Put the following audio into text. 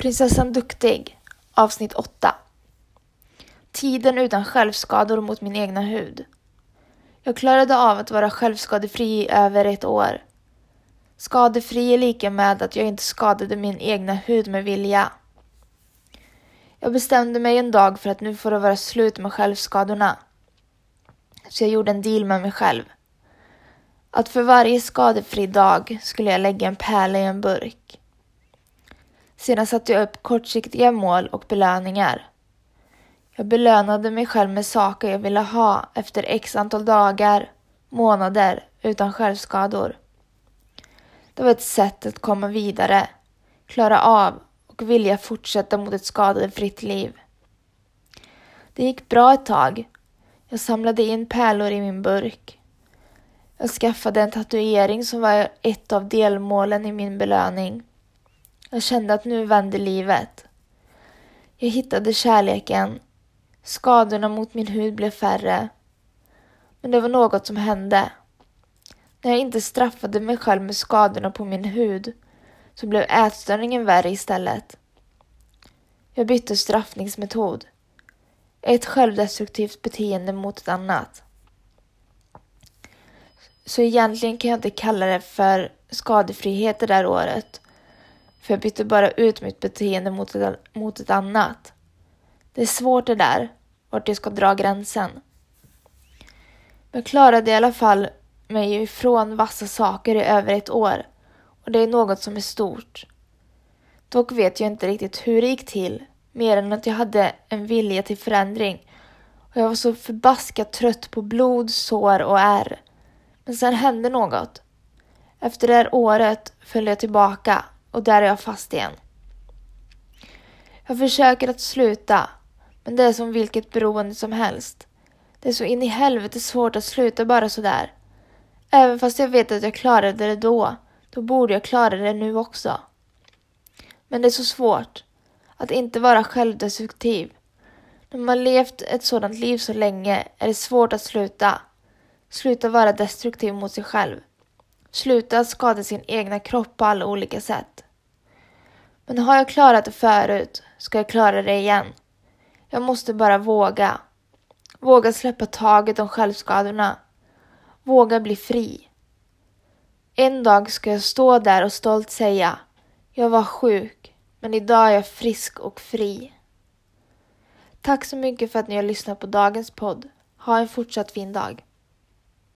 Prinsessan Duktig avsnitt 8 Tiden utan självskador mot min egna hud. Jag klarade av att vara självskadefri i över ett år. Skadefri är lika med att jag inte skadade min egna hud med vilja. Jag bestämde mig en dag för att nu får det vara slut med självskadorna. Så jag gjorde en deal med mig själv. Att för varje skadefri dag skulle jag lägga en pärla i en burk. Sedan satte jag upp kortsiktiga mål och belöningar. Jag belönade mig själv med saker jag ville ha efter x antal dagar, månader utan självskador. Det var ett sätt att komma vidare, klara av och vilja fortsätta mot ett skadefritt liv. Det gick bra ett tag. Jag samlade in pärlor i min burk. Jag skaffade en tatuering som var ett av delmålen i min belöning. Jag kände att nu vände livet. Jag hittade kärleken. Skadorna mot min hud blev färre. Men det var något som hände. När jag inte straffade mig själv med skadorna på min hud så blev ätstörningen värre istället. Jag bytte straffningsmetod. Ett självdestruktivt beteende mot ett annat. Så egentligen kan jag inte kalla det för skadefrihet det där året för jag bytte bara ut mitt beteende mot ett, mot ett annat. Det är svårt det där, vart jag ska dra gränsen. Men jag klarade i alla fall mig ifrån vassa saker i över ett år och det är något som är stort. Dock vet jag inte riktigt hur det gick till, mer än att jag hade en vilja till förändring och jag var så förbaskat trött på blod, sår och ärr. Men sen hände något. Efter det här året föll jag tillbaka och där är jag fast igen. Jag försöker att sluta, men det är som vilket beroende som helst. Det är så in i helvete svårt att sluta bara sådär. Även fast jag vet att jag klarade det då, då borde jag klara det nu också. Men det är så svårt att inte vara självdestruktiv. När man levt ett sådant liv så länge är det svårt att sluta. Sluta vara destruktiv mot sig själv. Sluta skada sin egna kropp på alla olika sätt. Men har jag klarat det förut ska jag klara det igen. Jag måste bara våga. Våga släppa taget om självskadorna. Våga bli fri. En dag ska jag stå där och stolt säga Jag var sjuk, men idag är jag frisk och fri. Tack så mycket för att ni har lyssnat på dagens podd. Ha en fortsatt fin dag.